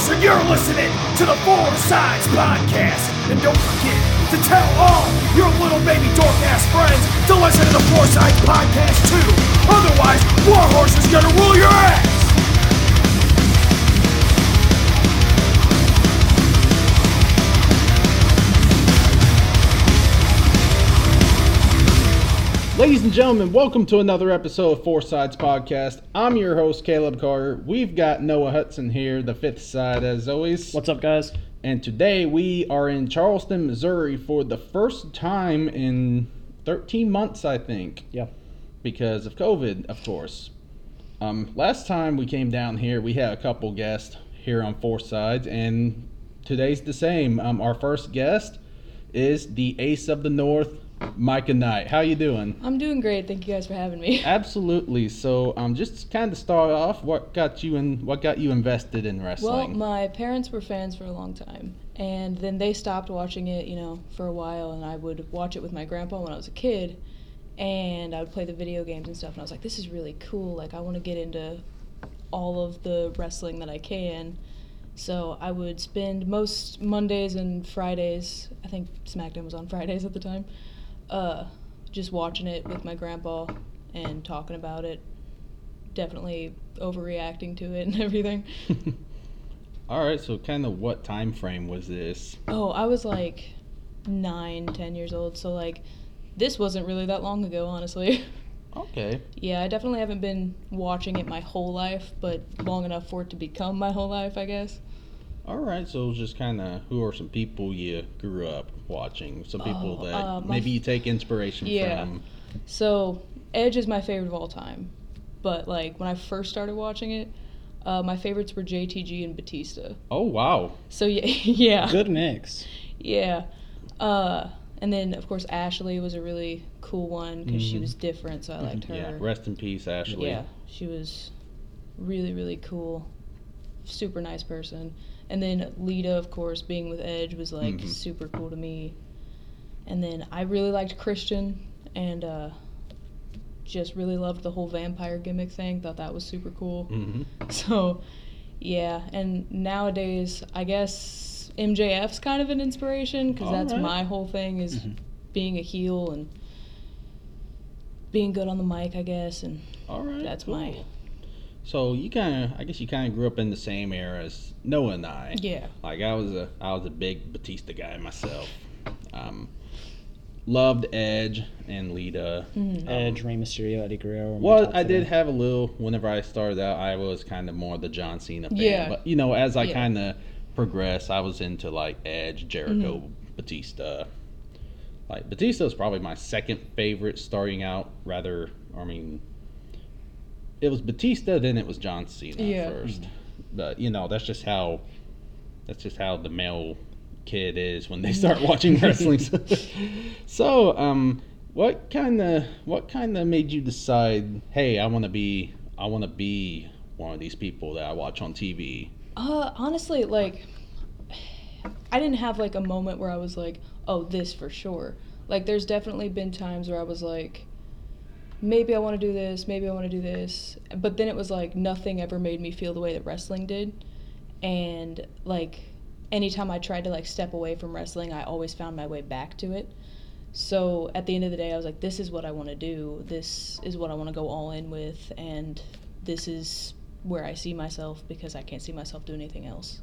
Warhorse, and you're listening to the Four Sides Podcast. And don't forget to tell all your little baby dork ass friends to listen to the Four Sides Podcast too. Otherwise, Warhorse is gonna rule your ass. Ladies and gentlemen, welcome to another episode of Four Sides Podcast. I'm your host, Caleb Carter. We've got Noah Hudson here, the fifth side, as always. What's up, guys? And today we are in Charleston, Missouri for the first time in 13 months, I think, Yeah. because of COVID, of course. Um, last time we came down here, we had a couple guests here on Four Sides, and today's the same. Um, our first guest is the Ace of the North, Micah Knight. How you doing? I'm doing great. Thank you guys for having me. Absolutely. So, um, just kind of start off. What got you in? What got you invested in wrestling? Well, my parents were fans for a long time, and then they stopped watching it, you know, for a while, and I would watch it with my grandpa when I was a kid, and I would play the video games and stuff, and I was like, this is really cool. Like, I want to get into all of the wrestling that I can. So I would spend most Mondays and Fridays, I think SmackDown was on Fridays at the time, uh, just watching it with my grandpa and talking about it. Definitely overreacting to it and everything. All right. So, kind of what time frame was this? Oh, I was like nine, ten years old. So like, this wasn't really that long ago, honestly. Okay. yeah, I definitely haven't been watching it my whole life, but long enough for it to become my whole life, I guess. All right. So, it was just kind of who are some people you grew up watching? Some people Oh, that uh, maybe f- you take inspiration Yeah. from. So Edge is my favorite of all time, but like when I first started watching it, uh, my favorites were JTG and Batista. Oh wow. So yeah, yeah. Good mix. Yeah. Uh, and then of course Ashley was a really cool one because she Mhm. was different, so I liked her. Yeah. Rest in peace, Ashley. Yeah, she was really really cool, super nice person. And then Lita, of course, being with Edge was like Mhm. super cool to me. And then I really liked Christian and uh, just really loved the whole vampire gimmick thing. Thought that was super cool. hmm So, yeah, and nowadays, I guess MJF's kind of an inspiration because that's Alright. my whole thing is Mhm. being a heel and being good on the mic, I guess, and right. That's my- cool. So you kind of, I guess you kind of grew up in the same era as Noah and I. yeah, Like I was a I was a big Batista guy myself. Um, loved Edge and Lita. Mhm. Um, Edge, Rey Mysterio, Eddie Guerrero. Well, top I did have a little. Whenever I started out, I was kind of more the John Cena fan. Yeah. But you know, as I Yeah. kind of progressed, I was into like Edge, Jericho, Mm-hmm. Batista. Like Batista was probably my second favorite starting out. Rather, I mean, it was Batista, then it was John Cena Yeah. first. But you know, that's just how. That's just how the male kid is when they start watching wrestling. so, um, what kind of what kind of made you decide? Hey, I want to be I want to be one of these people that I watch on TV. Uh, honestly, like, I didn't have like a moment where I was like, oh, this for sure. Like, there's definitely been times where I was like, maybe I want to do this, maybe I want to do this. But then it was like, nothing ever made me feel the way that wrestling did. And, like, anytime I tried to like step away from wrestling, I always found my way back to it. So at the end of the day, I was like, this is what I want to do. This is what I want to go all in with. And this is where I see myself because I can't see myself doing anything else.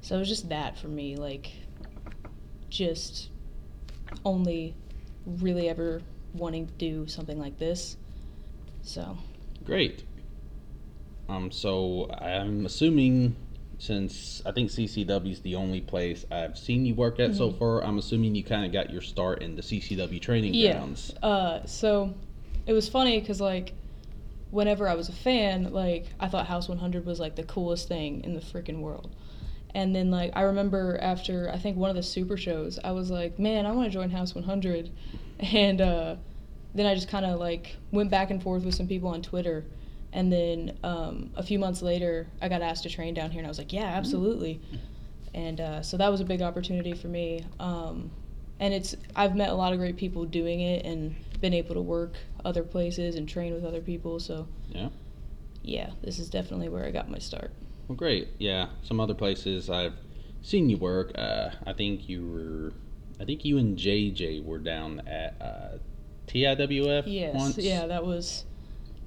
So it was just that for me, like, just only really ever wanting to do something like this. So, Great. Um, so I'm assuming since I think CCW is the only place I've seen you work at so far, I'm assuming you kind of got your start in the CCW training yeah. grounds. Uh, so it was funny because, like, whenever I was a fan, like, I thought House 100 was, like, the coolest thing in the freaking world. And then, like, I remember after, I think, one of the super shows, I was like, man, I want to join House 100. And uh, then I just kind of, like, went back and forth with some people on Twitter. And then um, a few months later, I got asked to train down here, and I was like, yeah, absolutely. And uh, so that was a big opportunity for me. Um, and it's I've met a lot of great people doing it and been able to work other places and train with other people. So Yeah. yeah, this is definitely where I got my start. Well, great. Yeah, some other places I've seen you work. Uh, I think you were, I think you and JJ were down at uh, TIWF Yes, once. yeah, that was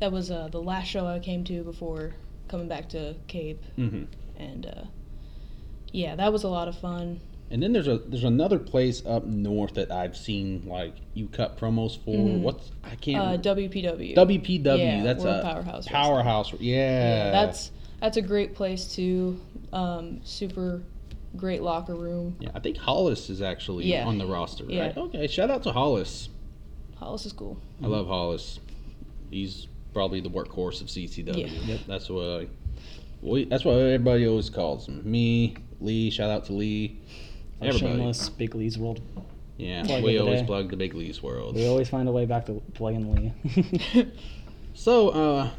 that was uh, the last show I came to before coming back to Cape, Mm-hmm. and uh, yeah, that was a lot of fun. And then there's a there's another place up north that I've seen like you cut promos for. Mhm. What's I can't. Uh. WPW. WPW. Yeah, that's a Powerhouse Powerhouse. Yeah. Yeah, that's that's a great place too. Um, super great locker room. Yeah, I think Hollis is actually Yeah. on the roster, Yeah. right? Okay, shout out to Hollis. Hollis is cool. I love Hollis. He's probably the workhorse of CCW. Yeah. Yep. That's what I, we, that's what everybody always calls him. Me, Lee. Shout out to Lee. Like Everybody. Shameless, Big Lee's World. Yeah, Plug we always day. plug the Big Lee's world. We always find a way back to playing Lee. So, uh,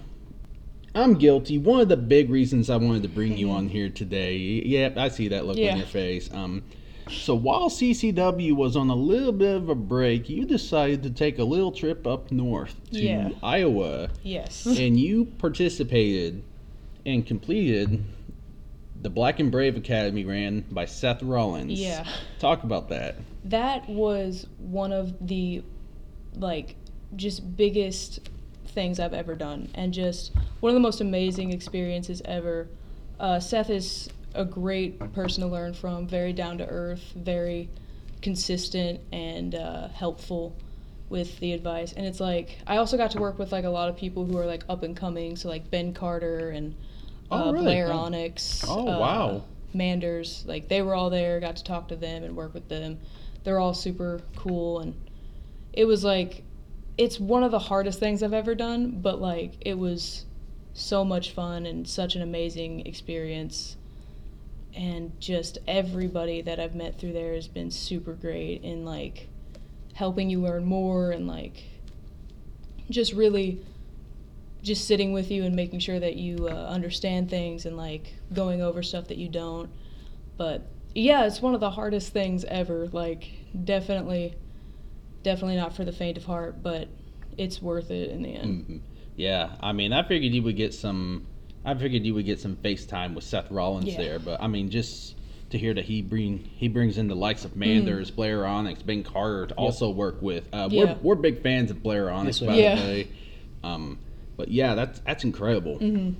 I'm guilty. One of the big reasons I wanted to bring you on here today. Yep, I see that look Yeah. on your face. Um, so while CCW was on a little bit of a break, you decided to take a little trip up north to Yeah. Iowa, yes. and you participated and completed the Black and Brave Academy ran by Seth Rollins. Yeah. Talk about that. that was one of the like just biggest things I've ever done and just one of the most amazing experiences ever. Uh, Seth is a great person to learn from, very down to earth, very consistent and uh, helpful with the advice. And it's like I also got to work with like a lot of people who are like up and coming, so like Ben Carter and Oh, uh, really? Blair Oh. Onyx. Oh, uh, wow. Manders, like they were all there, got to talk to them and work with them. They're all super cool and it was like it's one of the hardest things I've ever done, but like it was so much fun and such an amazing experience. And just everybody that I've met through there has been super great in like helping you learn more and like just really just sitting with you and making sure that you uh, understand things and like going over stuff that you don't. But yeah, it's one of the hardest things ever. Like definitely, definitely not for the faint of heart, but it's worth it in the end. Mhm. Yeah, I mean, I figured you would get some. I figured you would get some FaceTime with Seth Rollins Yeah. there, but I mean, just to hear that he bring he brings in the likes of Manders, Blair Onyx, Ben Carter to also work with. Uh, Mm. Yeah. We're we're big fans of Blair Onyx, Yes, by. Yeah. the way. Um, but yeah, that's that's incredible. hmm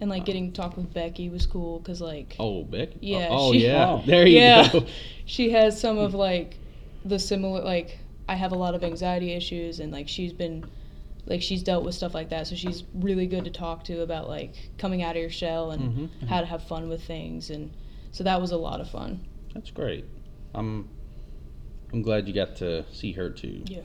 And like getting to talk with Becky was cool because like Oh, Beck. Yeah, Oh, she- yeah. Oh. There you yeah, go. she has some of like the similar like I have a lot of anxiety issues and like she's been like she's dealt with stuff like that so she's really good to talk to about like coming out of your shell and Mhm. how to have fun with things and so that was a lot of fun. That's great. I'm I'm glad you got to see her too. Yeah.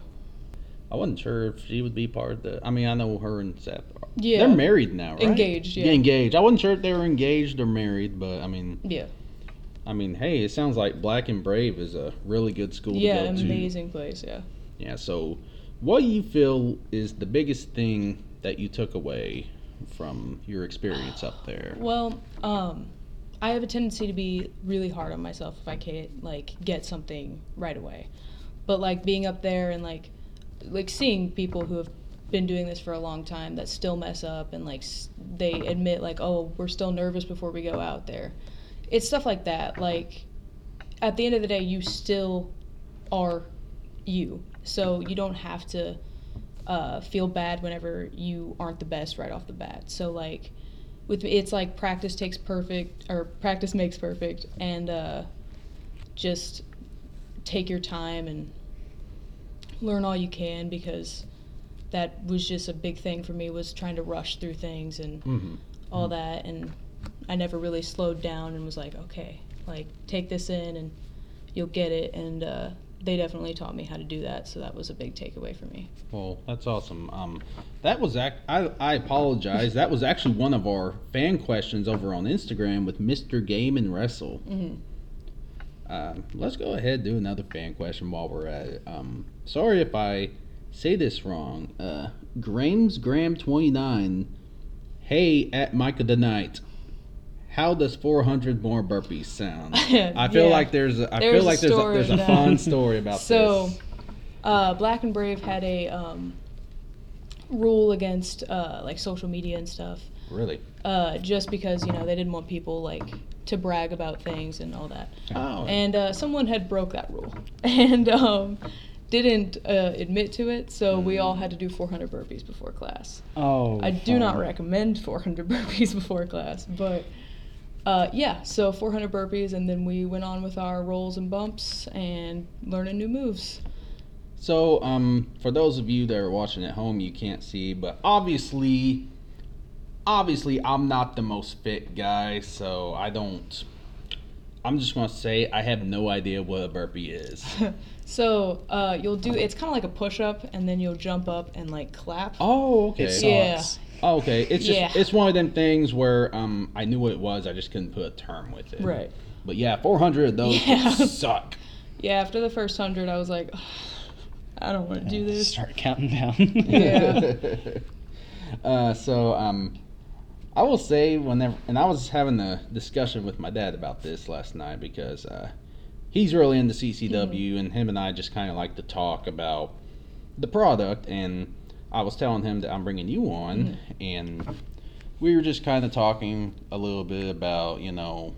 I wasn't sure if she would be part of the. I mean, I know her and Seth. Are, Yeah. They're married now, right? Engaged, yeah. engaged. I wasn't sure if they were engaged or married, but I mean, Yeah. I mean, hey, it sounds like Black and Brave is a really good school Yeah, to go to. amazing place, yeah. Yeah. So, what do you feel is the biggest thing that you took away from your experience up there? Well, um, I have a tendency to be really hard on myself if I can't like get something right away. But like being up there and like like seeing people who have been doing this for a long time that still mess up and like s- they admit like oh we're still nervous before we go out there. It's stuff like that. Like at the end of the day you still are you. So you don't have to uh, feel bad whenever you aren't the best right off the bat. So like with me, it's like practice takes perfect or practice makes perfect, and uh, just take your time and learn all you can because that was just a big thing for me was trying to rush through things and hmm all that and I never really slowed down and was like okay like take this in and you'll get it and uh, they definitely taught me how to do that so that was a big takeaway for me Well, that's awesome. Um, that was ac- I, I apologize. That was actually one of our fan questions over on Instagram with Mr. Game and Wrestle. Mhm. Um, let's go ahead and do another fan question while we're at it. Um, sorry if I say this wrong. Uh, Grames Graham twenty nine. Hey, at Micah the Knight. How does 400 more burpees sound? I feel Yeah. like there's a, I There's feel like there's a, there's a fun story about So, this. uh, Black and Brave had a um, rule against uh, like social media and stuff, Really? uh, just because you know they didn't want people like to brag about things and all that. Oh. And uh, someone had broke that rule and um, didn't uh, admit to it, so we all had to do 400 burpees before class. Oh. I do not recommend 400 burpees before class, but uh, yeah, so 400 burpees, and then we went on with our rolls and bumps and learning new moves. So, um, for those of you that are watching at home, you can't see, but obviously, obviously, I'm not the most fit guy, so I don't. I'm just gonna say I have no idea what a burpee is. So uh, you'll do it's kind of like a push up, and then you'll jump up and like clap. Oh, okay. It Yeah. sucks. Oh, okay. It's just Yeah. it's one of them things where um I knew what it was, I just couldn't put a term with it. Right. But yeah, 400 of those Yeah. suck. Yeah, after the first hundred, I was like, I don't want to do this. Start counting down. Yeah. uh, so um, I will say whenever, and I was having a discussion with my dad about this last night because uh, he's really into CCW, and him and I just kind of like to talk about the product. And I was telling him that I'm bringing you on, mm-hmm. and we were just kind of talking a little bit about, you know.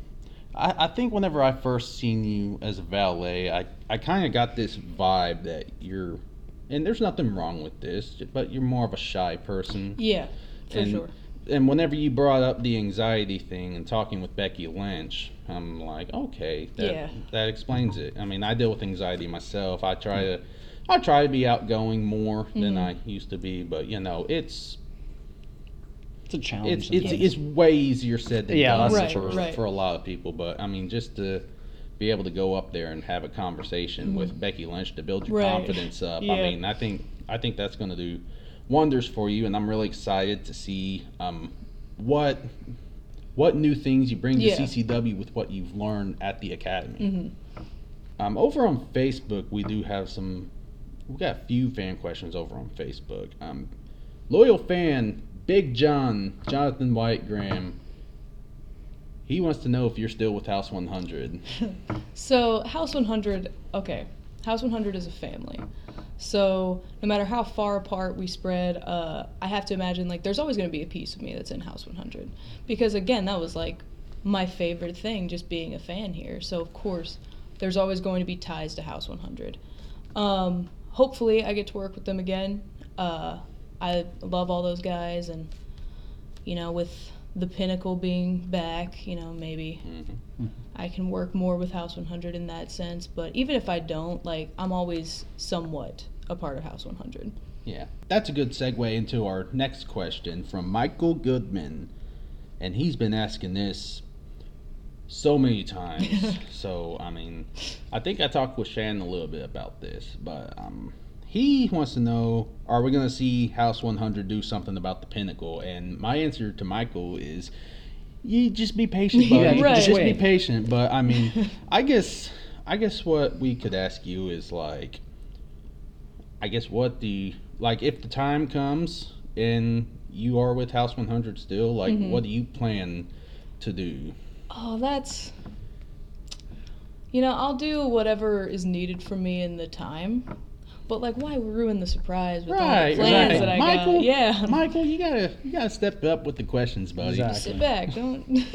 I, I think whenever I first seen you as a valet, I, I kind of got this vibe that you're, and there's nothing wrong with this, but you're more of a shy person. Yeah, for and, sure. And whenever you brought up the anxiety thing and talking with Becky Lynch, I'm like, okay, that, Yeah. that explains it. I mean, I deal with anxiety myself. I try mm-hmm. to, I try to be outgoing more than Mhm. I used to be, but you know, it's it's a challenge. it's it's, it's way easier said than Yeah, done that's for. Right. for a lot of people. But I mean, just to be able to go up there and have a conversation with Becky Lynch to build your Mm-hmm. Right. confidence up. I mean, I think I think that's going to do wonders for you, and I'm really excited to see um, what what new things you bring Yeah. to CCW with what you've learned at the academy. Mhm. Um, over on Facebook, we do have some. We got a few fan questions over on Facebook. Um, loyal fan Big John Jonathan White Graham. He wants to know if you're still with House 100. So House 100, okay, House 100 is a family. So no matter how far apart we spread, uh, I have to imagine like there's always going to be a piece of me that's in House 100, because again that was like my favorite thing, just being a fan here. So of course, there's always going to be ties to House 100. Um, hopefully, I get to work with them again. Uh, I love all those guys, and you know, with the Pinnacle being back, you know, maybe Mhm. I can work more with House 100 in that sense. But even if I don't, like, I'm always somewhat a part of House 100. Yeah, that's a good segue into our next question from Michael Goodman, and he's been asking this so many times. so I mean, I think I talked with Shannon a little bit about this, but um, he wants to know: Are we going to see House 100 do something about the Pinnacle? And my answer to Michael is. You just be patient, buddy. Yeah, right. Just be patient. But I mean, I guess, I guess what we could ask you is like, I guess what the like if the time comes and you are with House 100 still, like Mhm. what do you plan to do? Oh, that's. You know, I'll do whatever is needed from me in the time. But, like, why ruin the surprise with all Right, the plans right. that I Michael, got? Yeah. Michael, you gotta you gotta step up with the questions, buddy. Exactly. Sit back. Don't.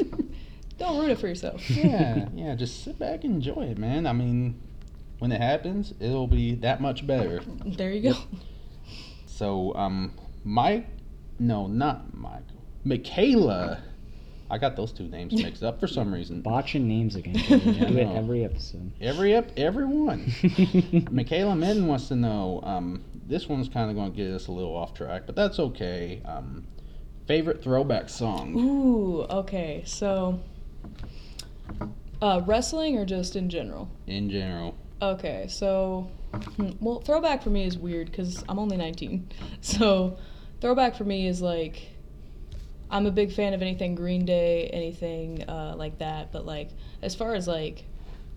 don't ruin it for yourself. Yeah, yeah, just sit back and enjoy it, man. I mean, when it happens, it'll be that much better. There you go. So, um, Mike, no, not Michael, Michaela. I got those two names mixed up for some reason. Botching names again. Yeah, do it every episode. Every ep, every one. Michaela Min wants to know. Um, this one's kind of going to get us a little off track, but that's okay. Um, favorite throwback song? Ooh, okay. So. Uh, wrestling or just in general? in general. Okay, so hmm, well, throwback for me is weird because I'm only 19. So, throwback for me is like I'm a big fan of anything Green Day, anything uh, like that. But like as far as like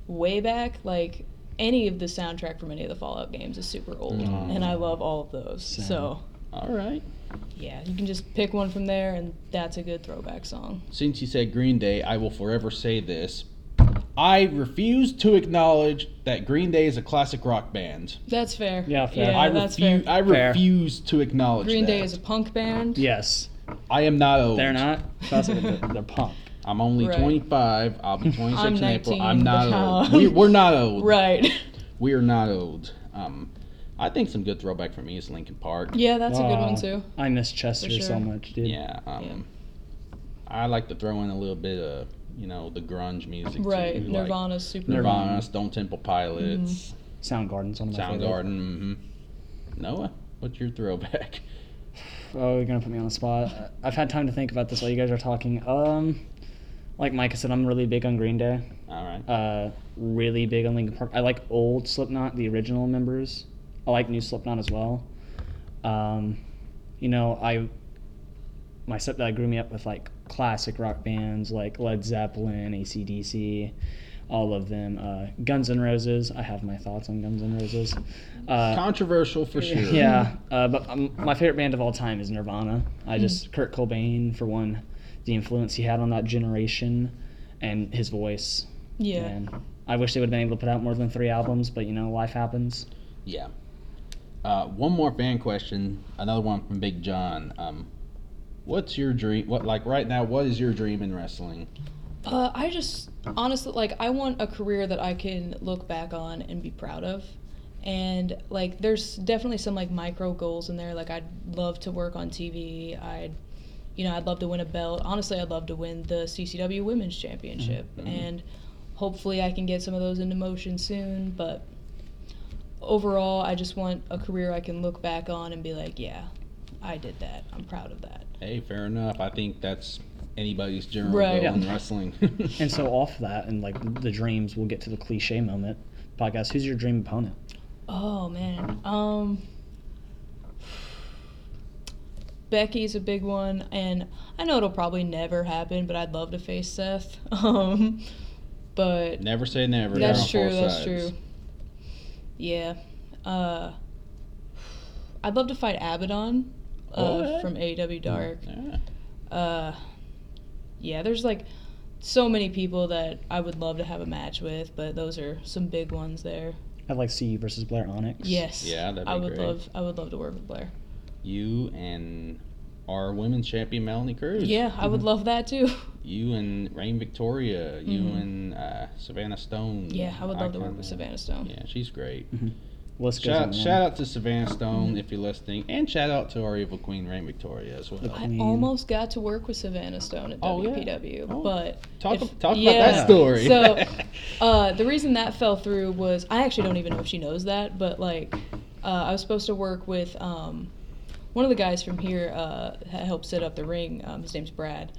way back, like any of the soundtrack from any of the Fallout games is super old, Mm. and I love all of those. Same. So All right. yeah, you can just pick one from there, and that's a good throwback song. Since you said Green Day, I will forever say this. I refuse to acknowledge that Green Day is a classic rock band. That's fair. Yeah, fair. Yeah, I that's refuse. fair. I Fair. to acknowledge Green that. Day is a punk band. yes. I am not old. They're not. Trust me, they're, they're pumped. I'm only Right. 25. I'll be 26 I'm in April. 19, I'm not but, old. We, we're not old. Right. We are not old. Um, I think some good throwback for me is Linkin Park. Yeah, that's a good one Aw, too. I miss Chester For so sure. much, dude. Yeah. Um, I like to throw in a little bit of, you know, the grunge music Right. too. like Nirvana's super. Nirvana, Stone Temple Pilots, Mm-hmm. Soundgarden's one of my favorite. Soundgarden. hmm Noah, what's your throwback? Oh, you're gonna put me on the spot. I've had time to think about this while you guys are talking. Um, like Micah said, I'm really big on Green Day. All right. Uh, really big on Linkin Park. I like old Slipknot, the original members. I like new Slipknot as well. Um, you know, I my stepdad grew me up with like classic rock bands like Led Zeppelin, ACDC, all of them. Uh, Guns N' Roses. I have my thoughts on Guns N' Roses. Uh, Controversial for sure. yeah, uh, but um, my favorite band of all time is Nirvana. I just Kurt Cobain for one, the influence he had on that generation, and his voice. Yeah. And I wish they would have been able to put out more than three albums, but you know, life happens. Yeah. Uh, one more fan question. Another one from Big John. Um, what's your dream? What like right now? What is your dream in wrestling? Uh, I just honestly like I want a career that I can look back on and be proud of. And like there's definitely some like micro goals in there. Like I'd love to work on TV. I'd you know, I'd love to win a belt. Honestly, I'd love to win the CCW Women's Championship and hopefully I can get some of those into motion soon, but overall, I just want a career I can look back on and be like, yeah, I did that. I'm proud of that. Hey, fair enough. I think that's anybody's general Right. goal in wrestling. And so off that, and like the dreams, we'll get to the cliche moment. Podcast. Who's your dream opponent? Oh man. Um Becky's a big one and I know it'll probably never happen, but I'd love to face Seth. Um but never say never. that's They're true, that's sides. true. Yeah. Uh I'd love to fight Abaddon uh, Oh, yeah. from AEW Dark. Yeah. Uh yeah, there's like so many people that I would love to have a match with, but those are some big ones there. I'd like to see you versus Blair Onyx. Yes. Yeah, that'd I would great. love I would love to work with Blair. You and our women's champion Melanie Cruz. Yeah, I would love that too. You and Rain Victoria. You Mhm. and uh, Savannah Stone. Yeah, I would love to work with Savannah Stone. Yeah, she's great. List goes Shout, on, shout out to Savannah Stone if you're listening, and shout out to our evil queen Rain Victoria as well. The I Queen. almost got to work with Savannah Stone at Oh, yeah. WPW, Oh. but Talk, if- talk yeah. about that story. So, uh, the reason that fell through was I actually don't even know if she knows that, but like, uh, I was supposed to work with um, one of the guys from here uh, that helped set up the ring. Um, his name's Brad,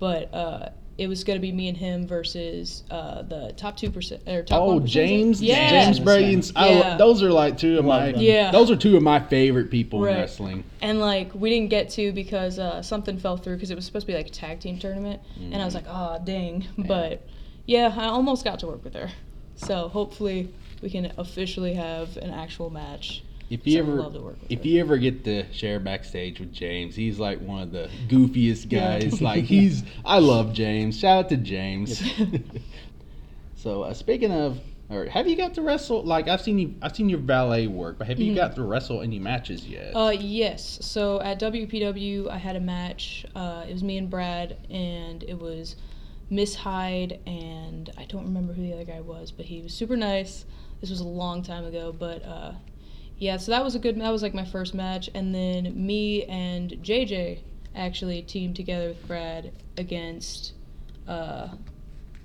but uh, it was going to be me and him versus uh, the top two percent or top oh, 1%. James, yeah. James Brady, and Yeah. those are like two of Love my, them. Yeah. those are two of my favorite people Right. in wrestling. And like we didn't get to because uh, something fell through because it was supposed to be like a tag team tournament, and I was like, oh dang. But yeah, I almost got to work with her. So hopefully we can officially have an actual match. If you So ever, love to work with if her. you ever get to share backstage with James, he's like one of the goofiest Yeah. guys. like he's, I love James. Shout out to James. so uh, speaking of, or have you got to wrestle? Like I've seen you, I've seen your valet work, but have you got to wrestle any matches yet? Mm-hmm. Uh, yes. So at WPW, I had a match. Uh, it was me and Brad, and it was Miss Hyde, and I don't remember who the other guy was, but he was super nice. This was a long time ago, but uh, yeah. So that was a good. That was like my first match, and then me and JJ actually teamed together with Brad against uh,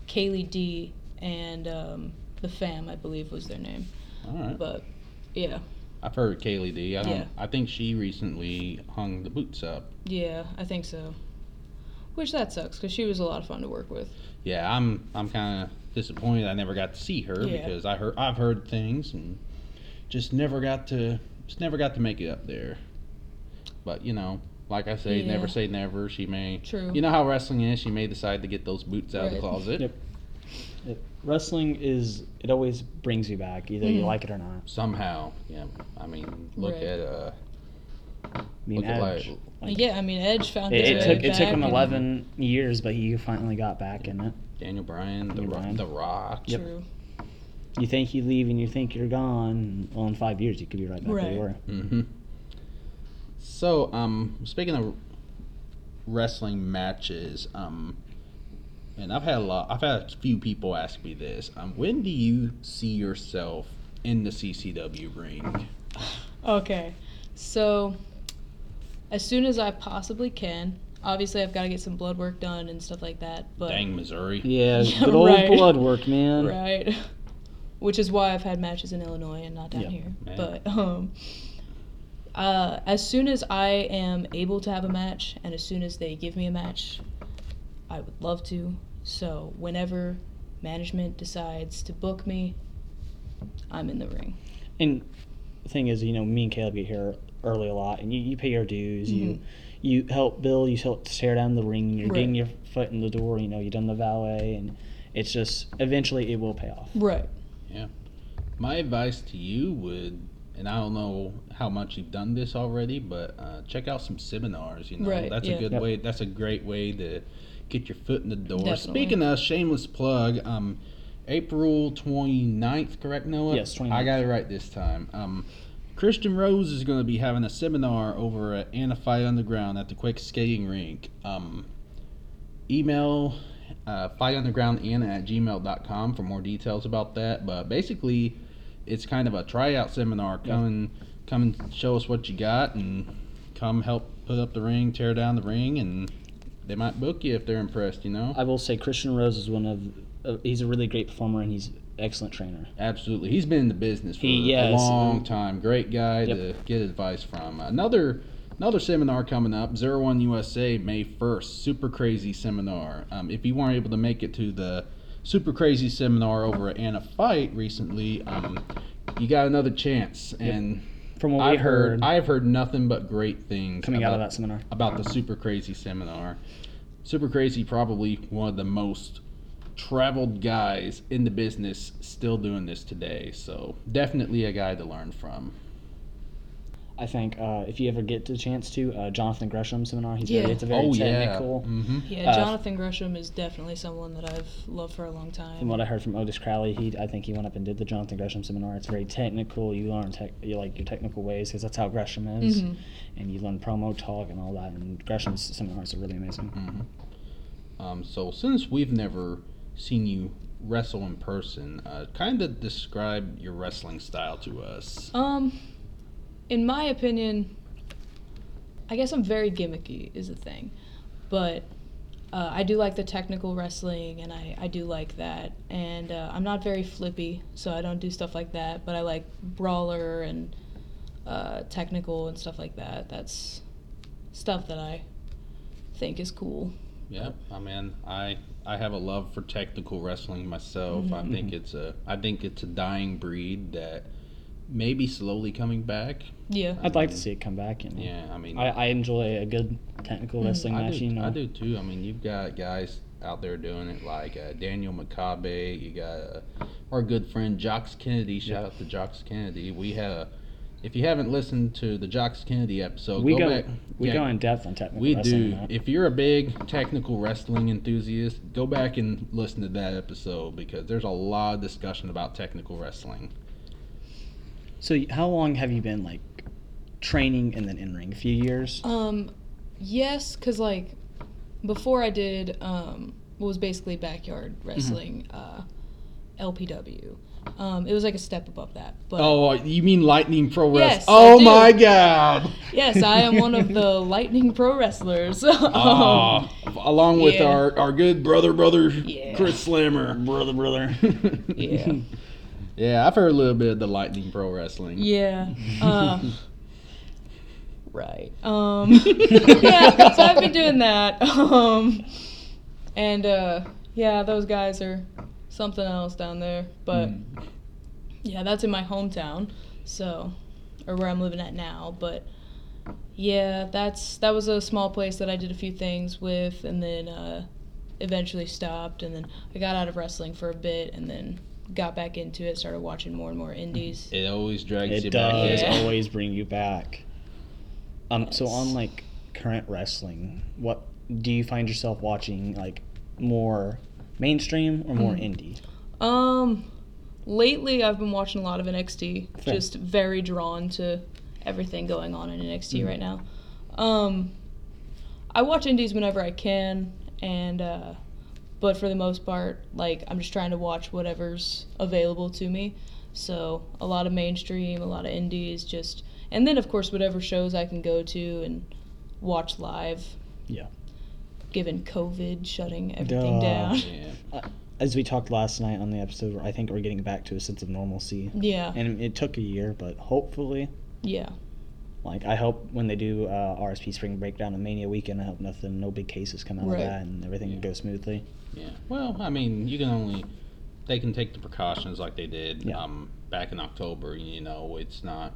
Kaylee D and um, the Fam, I believe was their name. All right, But yeah, I've heard Kaylee D. I don't. Yeah. I think she recently hung the boots up. Yeah, I think so. Which that sucks because she was a lot of fun to work with. Yeah, I'm. I'm kind of disappointed I never got to see her Yeah. because I heard I've heard things and just never got to just never got to make it up there. But you know, like I say, never say never. She may. True. You know how wrestling is. She may decide to get those boots out of the closet. Yep. It, wrestling is it always brings you back, either you Mhm. like it or not. Somehow, yeah. I mean, look Right. at uh, I mean, Edge. like, like, yeah, I mean Edge found it, it took it took him eleven years, but he finally got back in it. Daniel Bryan, the, Daniel Ro- Bryan. the Rock. Yep. True. You think you leave and you think you're gone. Well, in five years, you could be right back where you Right. were. hmm So, um, speaking of wrestling matches, um, and I've had a lot. I've had a few people ask me this. Um, when do you see yourself in the CCW ring? Okay, so as soon as I possibly can. Obviously, I've got to get some blood work done and stuff like that. But Dang, Missouri. Yeah, Yeah, good old right. blood work, man. right, which is why I've had matches in Illinois and not down Yeah. here. Man. But um, uh, as soon as I am able to have a match, and as soon as they give me a match, I would love to. So whenever management decides to book me, I'm in the ring. And the thing is, you know, me and Caleb get here early a lot, and you, you pay your dues. You Mm-hmm. you help build. You help tear down the ring. You're Right. getting your foot in the door. You know, you've done the valet, and it's just eventually it will pay off. Right. My advice to you would, and I don't know how much you've done this already, but uh, check out some seminars. You know, Right, that's yeah. a good Yep. way. That's a great way to get your foot in the door. Definitely. Speaking of shameless plug, um, April 29th, correct, Noah? Yes, I got it right this time. Um, Christian Rose is going to be having a seminar over at Anna Fight Underground at the Quick Skating Rink. Um, email uh, fightundergroundanna at gmail.com for more details about that. But basically, it's kind of a tryout seminar. Come and come and show us what you got, and come help put up the ring, tear down the ring, and they might book you if they're impressed. You know, I will say Christian Rose is one of. Uh, he's a really great performer, and he's excellent trainer. absolutely. He's been in the business for He- a long time. Great guy Yep. to get advice from. Another. Another seminar coming up, Zero One USA, May 1st, Super Crazy Seminar. Um, if you weren't able to make it to the Super Crazy Seminar over at Anna Fight recently, um, you got another chance. And From what we I've heard, heard, I've heard nothing but great things coming out of that seminar. about the Super Crazy seminar. Super Crazy, probably one of the most traveled guys in the business, still doing this today. So definitely a guy to learn from. I think uh, if you ever get the chance to, uh, Jonathan Gresham seminar. He's Yeah. very, it's a very oh yeah, technical. hmm Yeah, Uh, Jonathan Gresham is definitely someone that I've loved for a long time. From what I heard from Otis Crowley, he I think he went up and did the Jonathan Gresham seminar. It's very technical. You learn tech, you like your technical ways because that's how Gresham is, Mhm. and you learn promo talk and all that. And Gresham's seminars are really amazing. Um, so since we've never seen you wrestle in person, uh, kind of describe your wrestling style to us. Um, in my opinion, I guess I'm very gimmicky is the thing, but uh, I do like the technical wrestling, and I, I do like that. And uh, I'm not very flippy, so I don't do stuff like that. But I like brawler and uh, technical and stuff like that. That's stuff that I think is cool. Yeah, I mean, I I have a love for technical wrestling myself. I think it's a I think it's a dying breed that may be slowly coming back. Yeah. I'd like to see it come back. You know. Yeah, I mean, I, I enjoy a good technical wrestling I match. do, you know, I do too. I mean, you've got guys out there doing it like uh, Daniel Makabe. You got uh, our good friend Jocks Kennedy. Shout out to Jocks Kennedy. We had a. If you haven't listened to the Jocks Kennedy episode, we go, go back. we yeah, go in depth on technical We wrestling. do. right? If you're a big technical wrestling enthusiast, go back and listen to that episode because there's a lot of discussion about technical wrestling. So how long have you been like training and then in ring? A few years. Um, yes, cause like before I did um what was basically backyard wrestling, uh, LPW. Um, it was like a step above that. But Oh, you mean Lightning Pro Wrestling? Yes, I oh do. my God! yes, I am one of the Lightning Pro wrestlers. Ah, along with Yeah. our, our good brother, brother Yeah. Chris Slammer. brother, brother. yeah, yeah, I've heard a little bit of the Lightning Pro Wrestling. yeah. Uh, right. Um, yeah. So I've been doing that. Um, and uh, yeah, those guys are something else down there. But yeah, that's in my hometown. So, or where I'm living at now. But yeah, that's that was a small place that I did a few things with, and then uh, eventually stopped. And then I got out of wrestling for a bit, and then got back into it. Started watching more and more indies. It always drags you it back. does Yeah. always bring you back. Um. So on like current wrestling, what do you find yourself watching? Like more mainstream or more Mm. indie? Um, lately I've been watching a lot of NXT. Fair. Just very drawn to everything going on in NXT Mhm. right now. Um, I watch indies whenever I can, and uh, but for the most part, like I'm just trying to watch whatever's available to me. So a lot of mainstream, a lot of indies, just and then of course whatever shows I can go to and watch live. Yeah. Given COVID shutting everything Duh. down. Yeah. As we talked last night on the episode, I think we're getting back to a sense of normalcy. Yeah, And it took a year, but hopefully, yeah, like I hope when they do uh, RSP Spring Breakdown and Mania Weekend, I hope nothing, no big cases come out Right. of that, and everything Yeah. can go smoothly. Yeah. Well, I mean, you can only they can take the precautions like they did Yeah. um, back in October. You know, it's not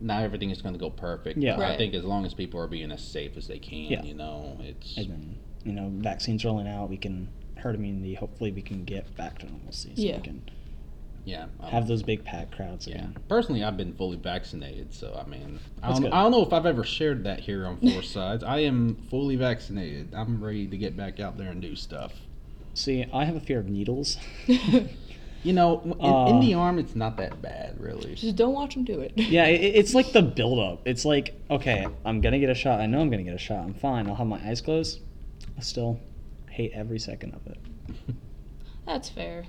not everything is going to go perfect. Yeah. but I think as long as people are being as safe as they can, Yeah. you know, it's And then, you know, vaccines rolling out, we can herd immunity. Hopefully, we can get back to normalcy, so Yeah. we can yeah. um, have those big pack crowds Yeah. again. Personally, I've been fully vaccinated, so I mean, I don't. I don't know if I've ever shared that here on Four Sides. I am fully vaccinated. I'm ready to get back out there and do stuff. See, I have a fear of needles. You know, in, Uh, in the arm, it's not that bad, really. just don't watch them do it. Yeah, it, it's like the buildup. It's like, okay, I'm gonna get a shot. I know I'm gonna get a shot. I'm fine. I'll have my eyes closed. I still hate every second of it. That's fair.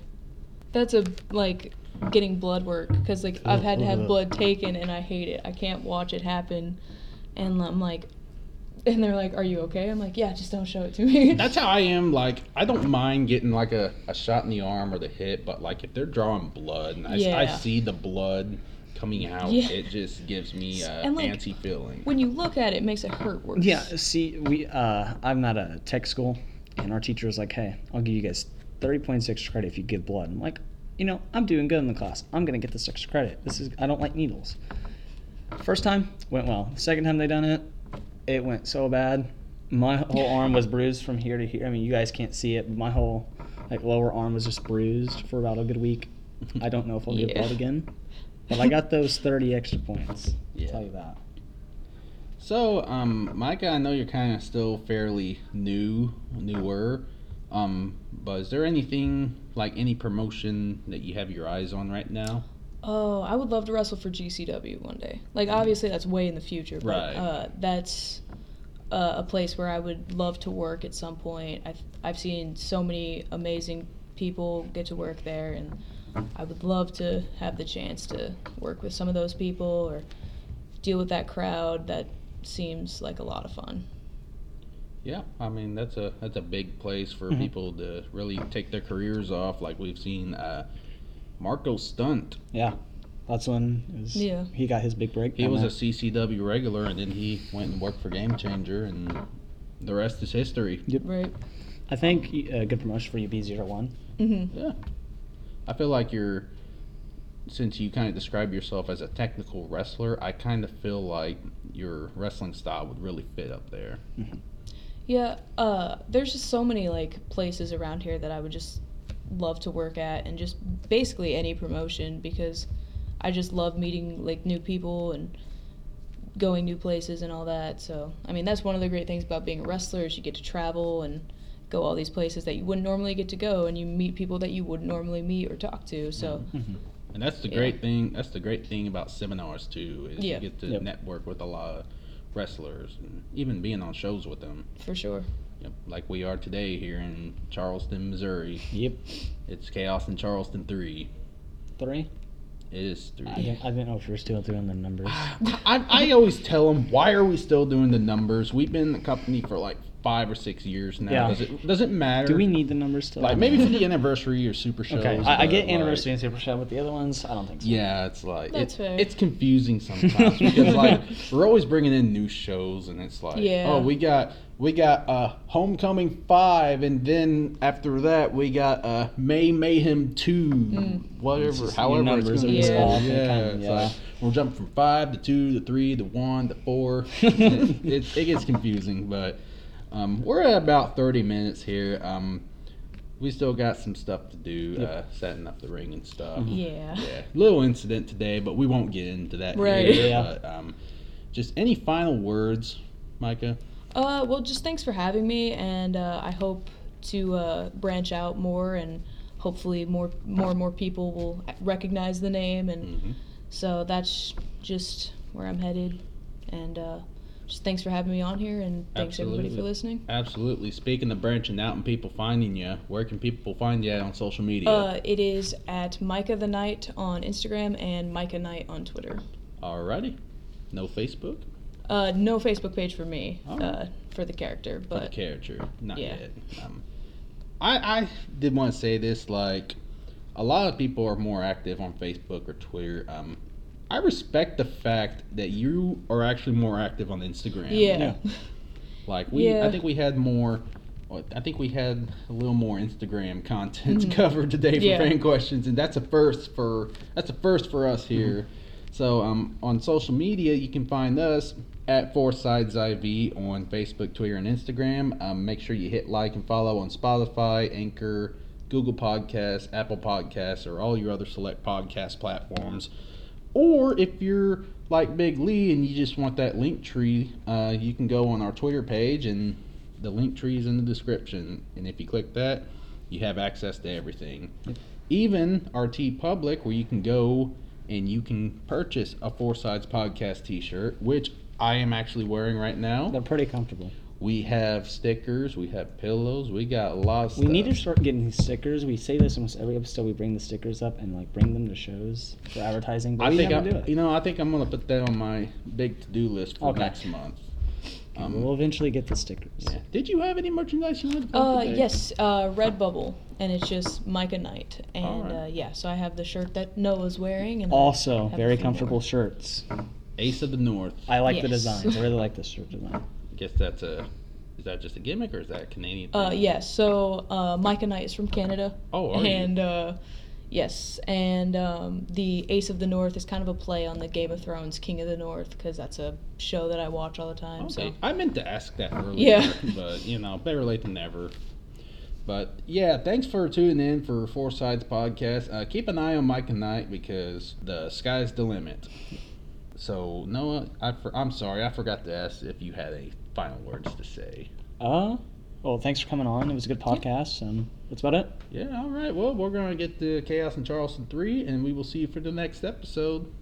That's a like getting blood work because like I've had to have blood taken and I hate it. I can't watch it happen, and I'm like, and they're like, "Are you okay?" I'm like, "Yeah, just don't show it to me." That's how I am. Like, I don't mind getting like a, a shot in the arm or the hip, but like if they're drawing blood and I, s- I Yeah. see the blood coming out, Yeah. it just gives me a And, like, antsy feeling. when you look at it, it makes it hurt worse. Yeah, see, we uh, I'm at a tech school, and our teacher was like, "Hey, I'll give you guys 30 points extra credit if you give blood." I'm like, you know, I'm doing good in the class. I'm gonna get this extra credit. This is I don't like needles. First time went well. Second time they done it, it went so bad. My whole arm was bruised from here to here. I mean, you guys can't see it, but my whole like lower arm was just bruised for about a good week. I don't know if I'll get Yeah. blood again, but I got those 30 extra points. Yeah. I'll tell you that. So, um, Micah, I know you're kind of still fairly new, newer. Um, but is there anything like any promotion that you have your eyes on right now? Oh, I would love to wrestle for GCW one day. Like obviously that's way in the future, but Right. uh, that's uh, a place where I would love to work at some point. I've I've seen so many amazing people get to work there, and I would love to have the chance to work with some of those people or deal with that crowd. That seems like a lot of fun. Yeah, I mean that's a that's a big place for Mhm. people to really take their careers off. Like we've seen uh, Marco Stunt. Yeah, that's when was, Yeah. he got his big break. He down was a. CCW regular, and then he went and worked for Game Changer, and the rest is history. Right. I think a good promotion for you B01. Mm-hmm. Yeah, I feel like you're. Since you kind of describe yourself as a technical wrestler, I kind of feel like your wrestling style would really fit up there. Yeah, uh, there's just so many like places around here that I would just love to work at, and just basically any promotion because I just love meeting like new people and going new places and all that. So I mean, that's one of the great things about being a wrestler is you get to travel and go all these places that you wouldn't normally get to go, and you meet people that you wouldn't normally meet or talk to. So Mm-hmm. And that's the Yeah. great thing. That's the great thing about seminars too. Is Yeah. you get to Yep. network with a lot of wrestlers, and even being on shows with them. for sure. Yep, like we are today here in Charleston, Missouri. Yep, It's Chaos in Charleston three. three. It is three. I didn't, I didn't know if you were still doing the numbers. I, I always tell them, why are we still doing the numbers? We've been in the company for like five or six years now. Yeah. Does it does it matter? Do we need the numbers still? like maybe for the anniversary or super shows? Okay, I, I but, get like, anniversary and super show, but the other ones, I don't think so. Yeah, it's like That's it- fair. it's confusing sometimes because like we're always bringing in new shows and it's like Yeah. oh we got we got uh Homecoming five and then after that we got uh May Mayhem two Mm. whatever just however new it's numbers gonna are just be. off yeah, kind of- it's yeah. like we're jumping from five to two to three to one to four. it, it, it gets confusing, but um, we're at about thirty minutes here. Um, we still got some stuff to do, Yep. uh, setting up the ring and stuff. Mhm. Yeah. Yeah, little incident today, but we won't get into that. Right. Here, Yeah. But, um, just any final words, Micah? Uh, well, just thanks for having me, and uh, I hope to uh, branch out more, and hopefully more, more and more people will recognize the name, and Mhm. so that's just where I'm headed, and uh, just thanks for having me on here, and thanks everybody for listening. Absolutely. Speaking of branching out and people finding you, where can people find you on social media? Uh, it is at Micah the Knight on Instagram and Micah Knight on Twitter. Alrighty. No Facebook? Uh, no Facebook page for me, uh, for the character, For the character. Not yeah. yet. Um, I, I did want to say this like, a lot of people are more active on Facebook or Twitter. Um, I respect the fact that you are actually more active on Instagram. yeah. Like we, Yeah. I think we had more. I think we had a little more Instagram content Mhm. covered today for Yeah. fan questions, and that's a first for that's a first for us here. So um, on social media, you can find us at Four Sides IV on Facebook, Twitter, and Instagram. Um, make sure you hit like and follow on Spotify, Anchor, Google Podcasts, Apple Podcasts, or all your other select podcast platforms. Or if you're like Big Lee and you just want that Linktree, uh, you can go on our Twitter page and the Linktree is in the description. And if you click that, you have access to everything. Even our TeePublic, where you can go and you can purchase a Four Sides Podcast t shirt, which I am actually wearing right now. They're pretty comfortable. We have stickers, we have pillows, we got lots. lot of We need to start getting these stickers. We say this almost every episode. We bring the stickers up and like bring them to shows for advertising. But I we think I, never do it. you know, I think I'm gonna put that on my big to do list for Okay. next month. Um, we'll eventually get the stickers. yeah. Did you have any merchandise you wanted to plug Uh, today? yes, uh, Redbubble, and it's just Micah Knight, and Alright. uh, yeah, so I have the shirt that Noah's wearing, and I Also, have a very few comfortable shirts. Ace of the North. I like the Yes. designs. I really like this shirt design. Guess that's a. Is that just a gimmick or is that a Canadian? Uh, yes, so uh, Micah Knight is from Canada, Oh, are you? and uh, yes, and um, the Ace of the North is kind of a play on the Game of Thrones King of the North because that's a show that I watch all the time. Okay. So I meant to ask that earlier. Yeah. But you know, better late than never. But yeah, thanks for tuning in for Four Sides Podcast. Uh, keep an eye on Micah Knight because the sky's the limit. So Noah, I for, I'm sorry, I forgot to ask if you had any final words to say. Uh, well, thanks for coming on. It was a good podcast, and that's about it. Yeah, all right. Well, we're gonna get to Chaos in Charleston three, and we will see you for the next episode.